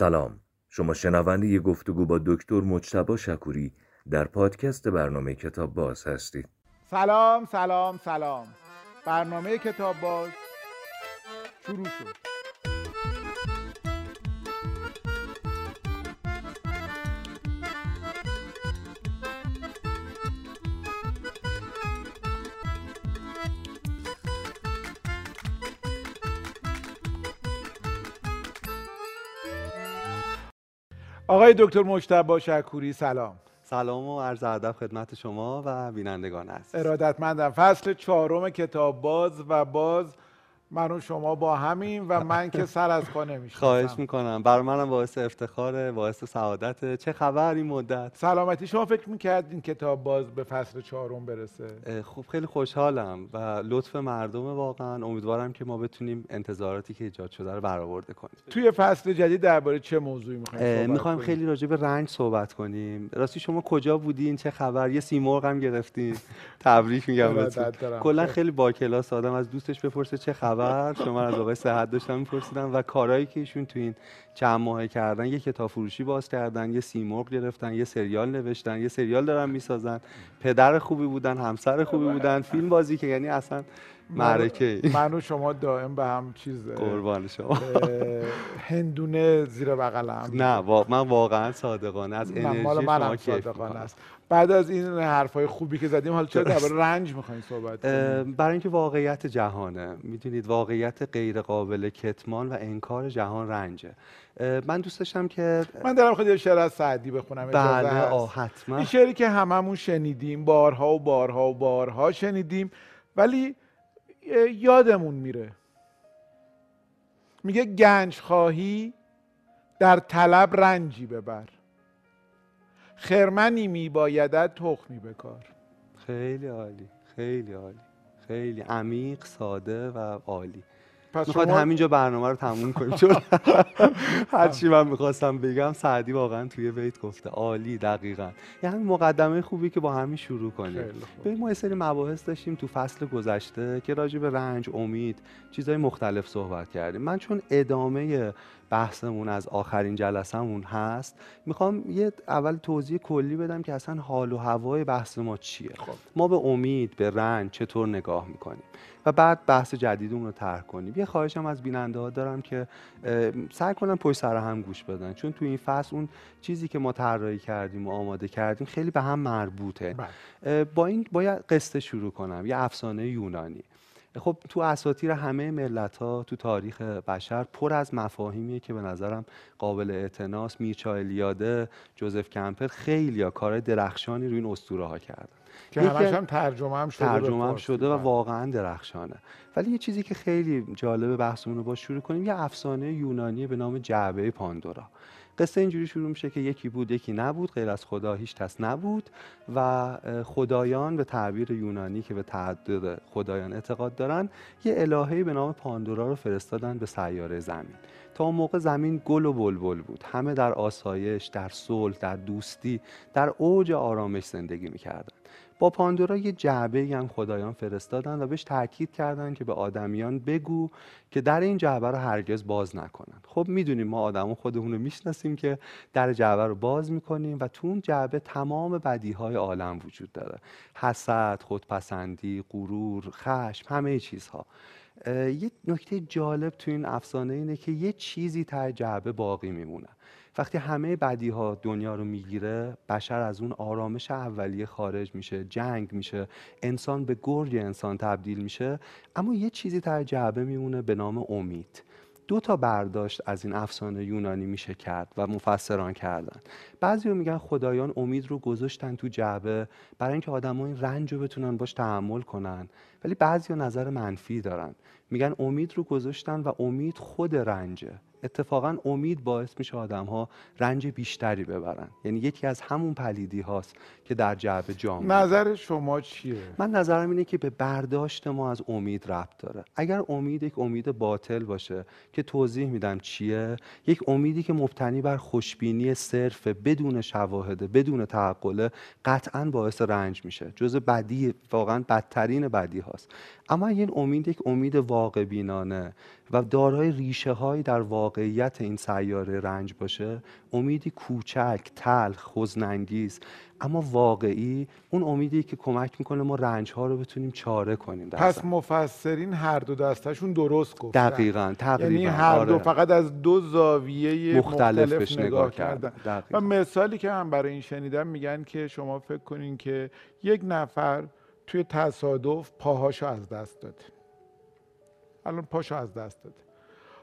سلام. شما شنونده یه گفتگو با دکتر مجتبا شکوری در پادکست برنامه کتاب باز هستید. سلام سلام سلام. برنامه کتاب باز شروع شد. آقای دکتر مجتبا شکوری سلام. سلام و عرض ادب خدمت شما و بینندگان عزیز. ارادتمندم. فصل چهارم کتاب باز و باز من و شما با همین و من که سر از پا نمیشم خواهش می‌کنم. بر منم باعث افتخاره باعث سعادت چه خبر این مدت؟ سلامتی شما فکر می‌کردین کتاب باز به فصل چهارم برسه؟ خوب خیلی خوشحالم و لطف مردم واقعا. امیدوارم که ما بتونیم انتظاراتی که ایجاد شده رو برآورده کنیم. توی فصل جدید درباره چه موضوعی می‌خوایم می‌خوایم خیلی راجع به رنج صحبت کنیم. راستی شما کجا بودین؟ چه خبر؟ یه سیمرغ هم گرفتین. تبریک میگم کلا خیلی با کلاس آدم از دوستش بپرسه چه خبر. خبر شما از آقای صحت داشتم میپرسیدم و کارهایی که ایشون تو این چند ماه کردن یه کتاب فروشی باز کردن یه سیمرغ گرفتن یه سریال نوشتن یه سریال دارن می‌سازن. پدر خوبی بودن همسر خوبی بودن فیلم بازی که یعنی اصلا معرکه من و شما دائم به هم چیز قربان شما. هندونه زیر بغلم. نه من واقعا صادقانه از انرژی شما صادقانه است. بعد از این حرفای خوبی که زدیم حالا چرا درباره رنج می‌خواین صحبت کنیم؟ برای اینکه واقعیت جهانه. می‌دونید واقعیت غیر قابل کتمان و انکار جهان رنجه. من دوست داشتم که من دارم خیلی شعر از سعدی بخونم بله حتما. این شعری که هممون شنیدیم بارها و بارها و بارها شنیدیم ولی یادمون میره. میگه گنج خواهی در طلب رنجی ببر. خرمنی میبایدد تخمی بکار. خیلی عالی خیلی عالی خیلی عمیق ساده و عالی. پس می‌خواد شما... همینجا برنامه رو تموم کنیم. چون هرچی من می‌خواستم بگم سعدی واقعا توی بیت گفته. عالی دقیقا. یه همین مقدمه خوبی که با همین شروع کنیم. به ما یه سری مباحث داشتیم تو فصل گذشته که راجع به رنج امید چیزهای مختلف صحبت کردیم. من چون ادامه بحثمون از آخرین جلسهمون هست. می‌خوام یه اول توضیح کلی بدم که اصلا حال و هوای بحث ما چیه. خب. ما به امید به رنج چطور نگاه می‌کنیم؟ و بعد بحث جدیدمون رو طرح کنیم. یه خواهشم از بیننده ها دارم که سعی کنن پشت سر هم گوش بدن. چون تو این فصل اون چیزی که ما طراحی کردیم و آماده کردیم خیلی به هم مربوطه. بله. با این باید قصه شروع کنم. یه افسانه یونانی. خب تو اساطیر همه ملت ها تو تاریخ بشر پر از مفاهیمیه که به نظرم قابل اعتناس میرچا الیاده جوزف کمپر خیلی کار درخشانی روی این اسطوره ها کردن. که همش هم ترجمه هم شده ترجمه هم شده و واقعا درخشانه. ولی یه چیزی که خیلی جالب بحثمون رو با شروع کنیم یه افسانه یونانی به نام جعبه پاندورا. قصه اینجوری شروع میشه که یکی بود یکی نبود غیر از خدا هیچ کس نبود و خدایان به تعبیر یونانی که به تعدد خدایان اعتقاد دارن یه الههی به نام پاندورا رو فرستادن به سیاره زمین. تا اون موقع زمین گل و بلبل بود. همه در آسایش در صلح در دوستی در اوج آرامش زندگی می‌کردن. با پاندورا یه جعبه هم خدایان فرستادن و بهش تاکید کردن که به آدمیان بگو که در این جعبه رو هرگز باز نکنن. خب می‌دونیم ما آدمون خودمون رو می‌شناسیم که در جعبه رو باز می‌کنیم و تو اون جعبه تمام بدیهای عالم وجود داره. حسد خودپسندی غرور خشم همه چیزها. یه نکته جالب تو این افسانه اینه که یه چیزی تا جعبه باقی میمونه. وقتی همه بدی ها دنیا رو می‌گیره بشر از اون آرامش اولیه خارج میشه جنگ میشه انسان به گرگ انسان تبدیل میشه اما یه چیزی در جعبه میمونه به نام امید. دو تا برداشت از این افسانه یونانی میشه کرد و مفسران کردن. بعضی رو میگن خدایان امید رو گذاشتن تو جعبه برای اینکه آدما این رنج رو بتونن باش تحمل کنن. ولی بعضی نظر منفی دارن. میگن امید رو گذاشتن و امید خود رنجه. اتفاقا امید باعث میشه آدم ها رنج بیشتری ببرن. یعنی یکی از همون پلیدی هاست که در جعبه جامعه نظر شما چیه؟ من نظرم اینه که به برداشت ما از امید ربط داره. اگر امید یک امید باطل باشه که توضیح میدم چیه یک امیدی که مبتنی بر خوشبینی صرف بدون شواهده بدون تعقله قطعا باعث رنج میشه. جز بدی واقعا بدترین بدی هاست. اما این امید یک امید واقع بینانه و دارای ریشه هایی در واقعیت این سیاره رنج باشه امیدی کوچک تلخ حزنانگیز اما واقعی اون امیدی که کمک می‌کنه ما رنج ها رو بتونیم چاره کنیم در پس. مفسرین هر دو دستشون درست گفتن دقیقا تقریبا یعنی هر دو آره. فقط از دو زاویه مختلف مختلف, نگاه, نگاه کردن کردن. و دقیقاً. مثالی که من برای این شنیدم میگن که شما فکر کنین که یک نفر توی تصادف پاهاشو از دست داده الان پاشو از دست داده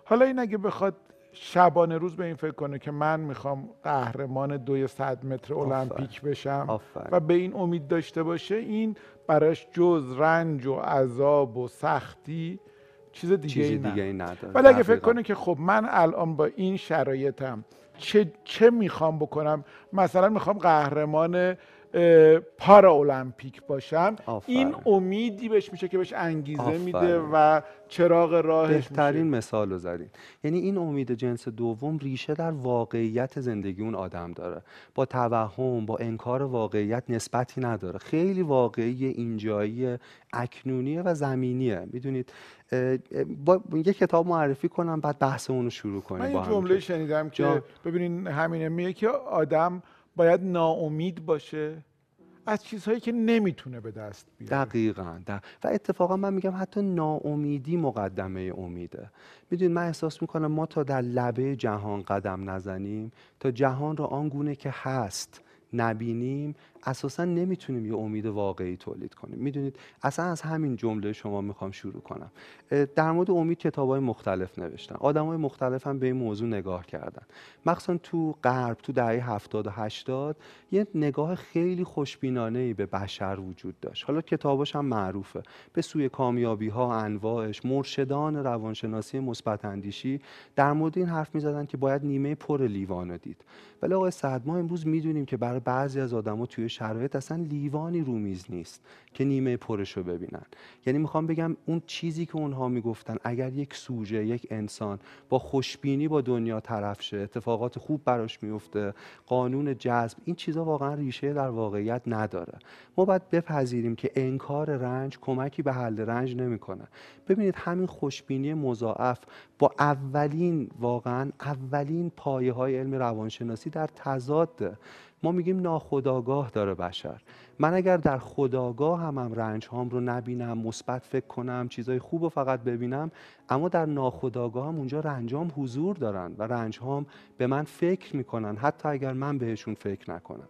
حالا این اگه بخواد شبانه روز به این فکر کنه که من می‌خوام قهرمان دوی صد متر المپیک بشم آفرین. و به این امید داشته باشه این براش جز رنج و عذاب و سختی چیز دیگه نه. دیگه ای نداره ولی اگه فکر. کنه که خب من الان با این شرایطم چه, چه می‌خوام بکنم مثلا می‌خوام قهرمان پارا المپیک باشم آفرین. این امیدی بهش میشه که بهش انگیزه آفرین. میده و چراغ راهش بهترین میشه مثال رو زدین یعنی این امید جنس دوم ریشه در واقعیت زندگی اون آدم داره با توهم با انکار واقعیت نسبتی نداره خیلی واقعی اینجایی اکنونیه و زمینیه می‌دونید با یه کتاب معرفی کنم بعد بحثمون رو شروع کنیم من هم جمله شنیدم که. ببینین همینه میگه که آدم باید ناامید باشه از چیزهایی که نمی‌تونه به دست بیاره. دقیقا دق... و اتفاقا من میگم حتی ناامیدی مقدمه امیده. می‌دونید من احساس می‌کنم ما تا در لبه جهان قدم نزنیم تا جهان را آنگونه که هست نبینیم اساسا نمی‌تونیم یه امید واقعی تولید کنیم. می‌دونید اصلا از همین جمله شما می‌خوام شروع کنم. در مورد امید کتاب های مختلف نوشتن آدم های مختلف هم به این موضوع نگاه کردن. مخصوصا تو غرب تو دهه 70 و 80 یه نگاه خیلی خوشبینانه ای به بشر وجود داشت. حالا کتاباش هم معروفه. به سوی کامیابی ها انواعش مرشدان روانشناسی مثبت اندیشی در مورد این حرف می‌زدن که باید نیمه پر لیوان رو دید. ولی آقای سعد ما امروز می‌دونیم که برای بعضی از آدما توی شرایط اصلا لیوانی رو میز نیست که نیمه پرش رو ببینن. یعنی می‌خوام بگم اون چیزی که اونها می‌گفتن اگر یک سوژه یک انسان با خوشبینی با دنیا طرف شه اتفاقات خوب براش میفته قانون جذب این چیزا واقعا ریشه در واقعیت نداره. ما باید بپذیریم که انکار رنج کمکی به حل رنج نمی‌کنه. ببینید همین خوشبینی مضاعف با اولین واقعا اولین پایه های علم روانشناسی در تضاده ما میگیم ناخداگاه داره بشر. من اگر در خداگاه هم, هم رنج هام رو نبینم مثبت فکر کنم چیزای خوب رو فقط ببینم اما در ناخداگاه هم اونجا رنجام حضور دارن و رنج هام به من فکر می‌کنن حتی اگر من بهشون فکر نکنم.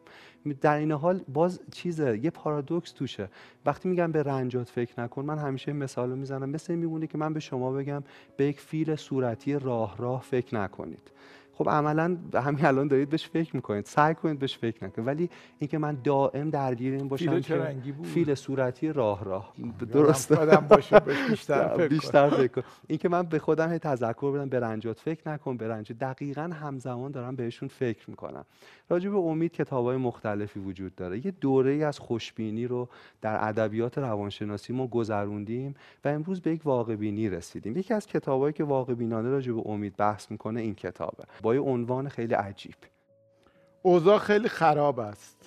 در این حال باز چیزه یه پارادوکس توشه. وقتی میگم به رنجات فکر نکن من همیشه این مثال رو می‌زنم. مثل میمونه که من به شما بگم به یک فیل صورتی راه راه فکر نکنید. خب عملا همین الان دارید بهش فکر می‌کنید. سعی کنید بهش فکر نکنید. ولی اینکه من دائم درگیر این باشم فیل که رنگی بود؟ فیل صورتی راه راه. درسته یادم باشه بیشتر فکر. بیشتر فکر اینکه من به خودم هی تذکر بدم به رنجات فکر نکن به رنج دقیقا همزمان دارم بهشون فکر می‌کنم. راجع به امید کتابای مختلفی وجود داره. یه دوره ای از خوشبینی رو در ادبیات روانشناسی ما گذروندیم و امروز به یک واقع بینی رسیدیم. یکی از کتابایی که واقع بینانه راجع به امید بحث می‌کنه این کتابه. با یه عنوان خیلی عجیب اوضاع خیلی خراب است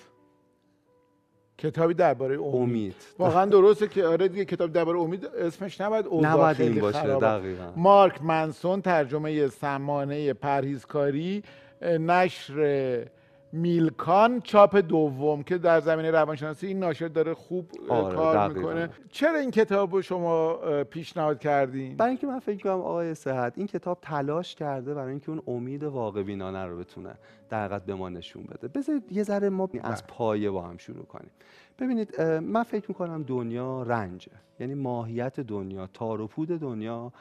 کتابی درباره امید. امید واقعا درسته که آره دیگه کتاب درباره امید اسمش نباید اوضاع نباید خیلی این باشه خراب. دقیقا مارک منسون ترجمه سمانه پرهیزکاری نشر میلکان چاپ دوم که در زمینه روانشناسی این ناشر داره خوب آره، کار دقیقاً. می‌کنه. چرا این کتاب رو شما پیشنهاد کردین؟ برای اینکه من فکر کنم آقای صحت این کتاب تلاش کرده برای اینکه اون امید واقع بینانه رو بتونه در حقیقت به ما نشون بده. بذارید یه ذره ما از پایه با هم شروع کنیم. ببینید من فکر می‌کنم دنیا رنجه. یعنی ماهیت دنیا تار و پود دنیا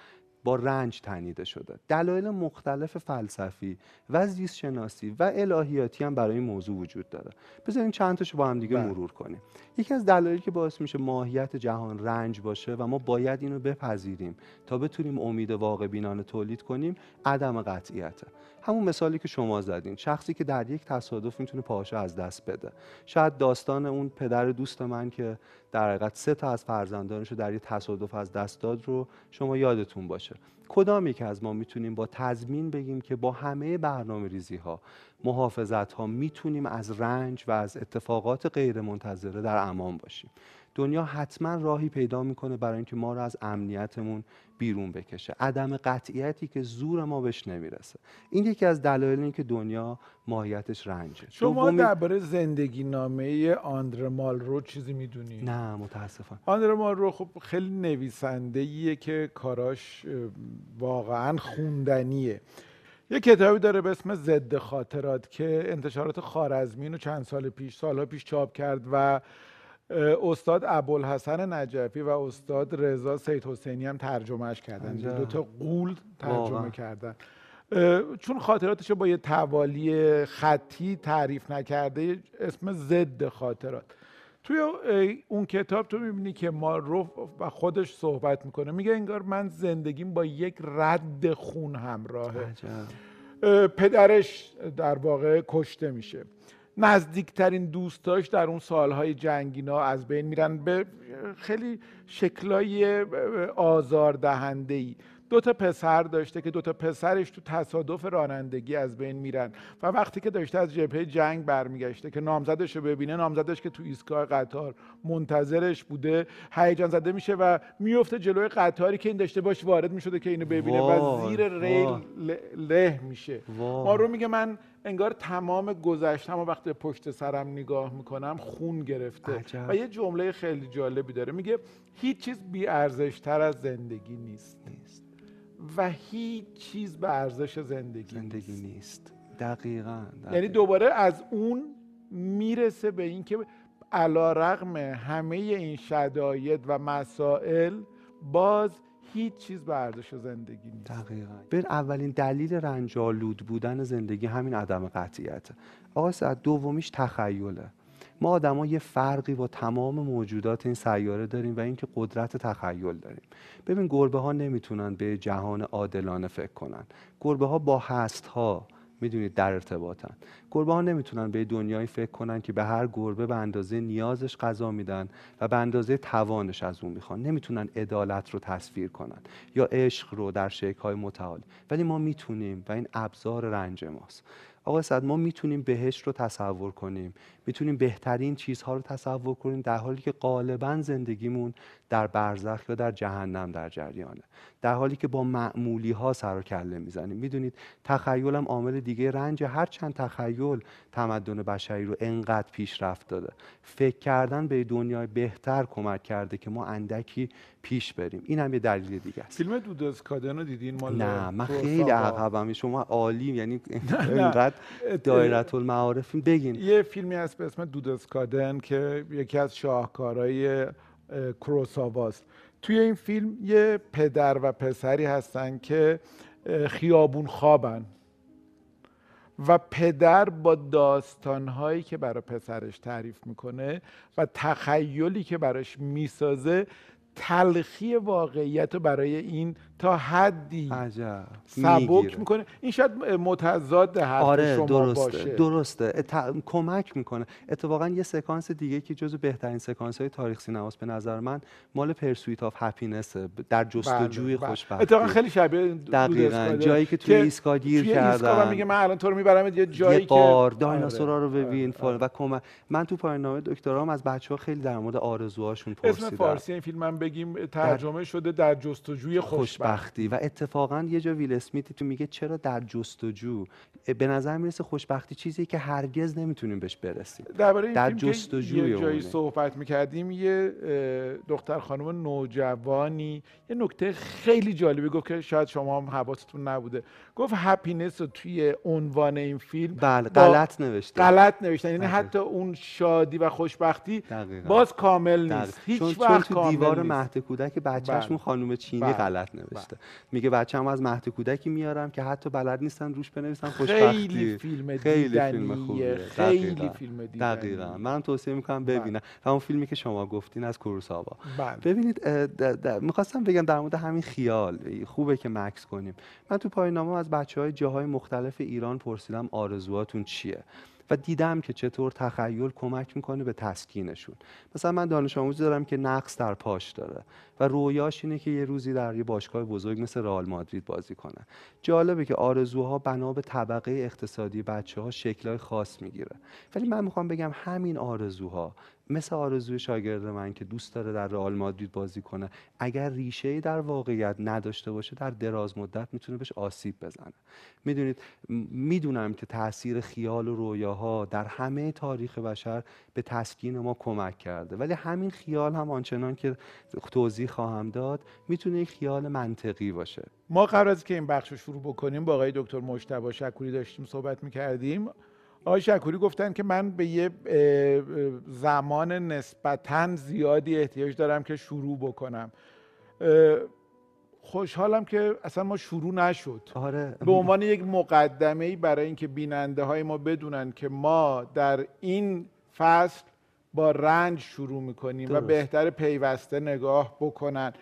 با رنج تنیده شده. دلایل مختلف فلسفی و زیست شناسی و الهیاتی هم برای این موضوع وجود داره. بذارین چند تاشو با هم دیگه بله. مرور کنیم. یکی از دلایلی که باعث میشه ماهیت جهان رنج باشه و ما باید اینو بپذیریم تا بتونیم امید واقع بینانه تولید کنیم عدم قطعیته. همون مثالی که شما زدین. شخصی که در یک تصادف می‌تونه پاهاشو از دست بده. شاید داستان اون پدر دوست من که در حقیقت سه تا از فرزندانش رو در یک تصادف از دست داد رو شما یادتون باشه. کدام یک از ما می‌تونیم با تضمین بگیم که با همه برنامه ریزی ها محافظت ها می‌تونیم از رنج و از اتفاقات غیر منتظره در امان باشیم؟ دنیا حتما راهی پیدا می‌کنه برای اینکه ما رو از امنیتمون بیرون بکشه. عدم قطعیتی که زور ما بهش نمی‌رسه. این یکی از دلایل این که دنیا ماهیتش رنجه. شما دومی- درباره زندگی نامه آندر مالرو چیزی می‌دونی؟ نه متاسفانه. آندر مالرو خب خیلی نویسنده که کاراش واقعا خوندنیه. یه کتابی داره به اسم ضد خاطرات که انتشارات خارزمین رو چند سال پیش سالها پیش چاپ کرد و استاد ابوالحسن نجفی و استاد رضا سید حسینی هم ترجمهش کردن. دو تا قول ترجمه واقعا. کردن چون خاطراتش رو با یه توالی خطی تعریف نکرده اسم ضد خاطرات توی اون کتاب تو می‌بینی که ما رو و خودش صحبت می‌کنه میگه انگار من زندگیم با یک رد خون همراهه عجب. پدرش در واقع کشته میشه نزدیکترین دوستاش در اون سالهای جنگینا از بین میرن به خیلی شکلای آزار دهنده ای دو تا پسر داشته که دو تا پسرش تو تصادف رانندگی از بین میرن و وقتی که داشته از جبهه جنگ برمیگشته که نامزدش رو ببینه نامزدش که تو ایستگاه قطار منتظرش بوده هیجان زده میشه و میفته جلوی قطاری که این داشته باش وارد می‌شده که اینو ببینه و زیر ریل له میشه. ما رو میگه من انگار تمام گذشتم و وقتی پشت سرم نگاه می‌کنم خون گرفته عجب. و یه جمله خیلی جالبی داره میگه هیچ چیز بی ارزشتر از زندگی نیست نیست و هیچ چیز به ارزش زندگی, زندگی نیست. نیست دقیقا, دقیقاً. یعنی دوباره از اون می‌رسه به اینکه علا رغم همه این شداید و مسائل باز هیچ چیز به ارزش زندگی نیست. دقیقا. ببین اولین دلیل رنجالود بودن زندگی همین عدم قطعیته. آقا سعد دومیش تخیله. ما آدما یه فرقی با تمام موجودات این سیاره داریم و اینکه قدرت تخیل داریم. ببین گربه ها نمی‌تونن به جهان عادلانه فکر کنن. گربه ها با هست ها می‌دونید در ارتباطن. گربه ها نمی‌تونن به دنیایی فکر کنن که به هر گربه به اندازه نیازش غذا میدن و به اندازه توانش از اون می‌خوان. نمی‌تونن عدالت رو تصویر کنن یا عشق رو در شکل‌های متعالی. ولی ما می‌تونیم و این ابزار رنج ماست. آقا صد ما می‌تونیم بهشت رو تصور کنیم. می‌تونیم بهترین چیزها رو تصور کنیم در حالی که غالبا زندگیمون در برزخ یا در جهنم در جریانه. در حالی که با معمولی ها سر و کله می‌زنیم. می‌دونید تخیل هم عامل دیگه رنج هر چند تخیل تمدن بشری رو انقدر پیشرفت داده. فکر کردن به دنیای بهتر کمک کرده که ما اندکی پیش بریم. این هم یه دلیل دیگه است. فیلم دود اسکادن رو دیدین مال نه من؟ خیلی عقبم. شما عالی یعنی انقدر دایره المعارفین بگین. یه فیلمی هست به اسم دود اسکادن که یکی از شاهکارهای اه، کروساواست. توی این فیلم یه پدر و پسری هستن که خیابون خوابن. و پدر با داستانهایی که برای پسرش تعریف می‌کنه و تخیلی که براش می‌سازه تلخی واقعیت رو برای این تا حدی عجب سبک می‌گیره. می‌کنه این شاید متضاد حرف آره شما درسته باشه درسته ات- کمک می‌کنه اتفاقا یه سکانس دیگه که جزو بهترین سکانس های تاریخ سینماست به نظر من مال Pursuit of Happyness در جستجوی بله، بله. خوشبختی اتفاقا خیلی شبیه دقیقاً. جایی که توی ایستگاه گیر توی کردن. میگه من الان تو رو می‌برم یه جایی یه غار که دایناسورا رو آره، ببین آره، آره. و کمک من تو پایان نامه دکترام از بچه ها خیلی در مورد آرزوهاشون اسم پرسیدم فارسی این فیلم هم بگیم ترجمه شده در جستجوی خوشبخت خوشبختی و اتفاقا یه جا ویل اسمیت تو میگه چرا در جستجو به نظر می‌رسه خوشبختی چیزی که هرگز نمی‌تونیم بهش برسیم درباره این در جستجوی یه جایی اونه. صحبت می‌کردیم یه دختر خانم نوجوانی یه نکته خیلی جالبی گفت که شاید شما هم حواستون نبوده گفت هپینس رو توی عنوان این فیلم بله غلط نوشته غلط نوشتن یعنی. حتی اون شادی و خوشبختی دقیقاً. باز کامل دقیقاً. نیست هیچ چون, وقت تو کامل دیوار. مهد کودک بچهشون بله. خانم چینی بله. غلط نوشته. میگه بچه‌م از مهد کودکی میارم که حتی بلد نیستن روش بنویسن خوشبختی. خیلی فیلم خیلی فیلم دیدنیه. خوبیه. خیلی دقیقاً. فیلم دیدنیه. دقیقا. منم توصیه می‌کنم ببینم و اون فیلمی که شما گفتین از کوروساوا بله. ببینید می‌خواستم بگم در مورد همین خیال. خوبه که مکس کنیم. من تو پایانامه از بچه های جاهای مختلف ایران پرسیدم آرزوهاتون چیه؟ و دیدم که چطور تخیل کمک می‌کنه به تسکینشون. مثلا من دانش آموزی دارم که نقص در پاش داره و رویاش اینه که یه روزی در یه باشگاه بزرگ مثل رئال مادرید بازی کنه. جالبه که آرزوها بنا به طبقه اقتصادی بچه ها شکلهای خاص می‌گیره. ولی من می‌خوام بگم همین آرزوها مثل آرزوی شاگرد من که دوست داره در رئال مادرید بازی کنه اگر ریشه در واقعیت نداشته باشه در دراز مدت می‌تونه بهش آسیب بزنه. می‌دونید می‌دونم که تاثیر خیال و رویاها در همه تاریخ بشر به تسکین ما کمک کرده ولی همین خیال هم آنچنان که توضیح خواهم داد می‌تونه یک خیال منطقی باشه. ما قبل از که این بخش رو شروع بکنیم. با آقای دکتر مجتبی شکوری داشتیم صحبت می‌کردیم. آقای شکوری گفتن که من به یه زمان نسبتا زیادی احتیاج دارم که شروع بکنم. خوشحالم که اصلا ما شروع نشد. آره. به عنوان یک مقدمه ای برای اینکه بیننده های ما بدونن که ما در این فصل با رنج شروع می‌کنیم و بهتر پیوسته نگاه بکنن.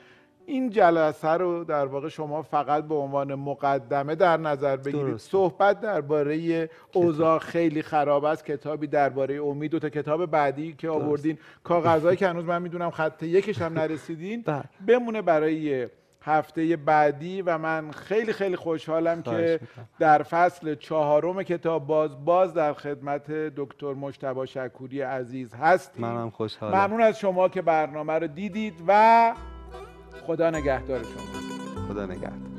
این جلسه رو در واقع شما فقط به عنوان مقدمه در نظر بگیرید. صحبت درباره اوضاع خیلی خراب است. کتابی درباره امید و تا کتاب بعدی که آوردین. کاغذهایی که هنوز من می‌دونم خط یکش هم نرسیدین. بله. بمونه برای هفته بعدی و من خیلی خیلی خوشحالم که در فصل چهارم کتاب باز باز در خدمت دکتر مشتبا شکوری عزیز هستیم. منم خوشحالم. ممنون از شما که برنامه رو دیدید و خدا نگهدار شما خدا نگهدار.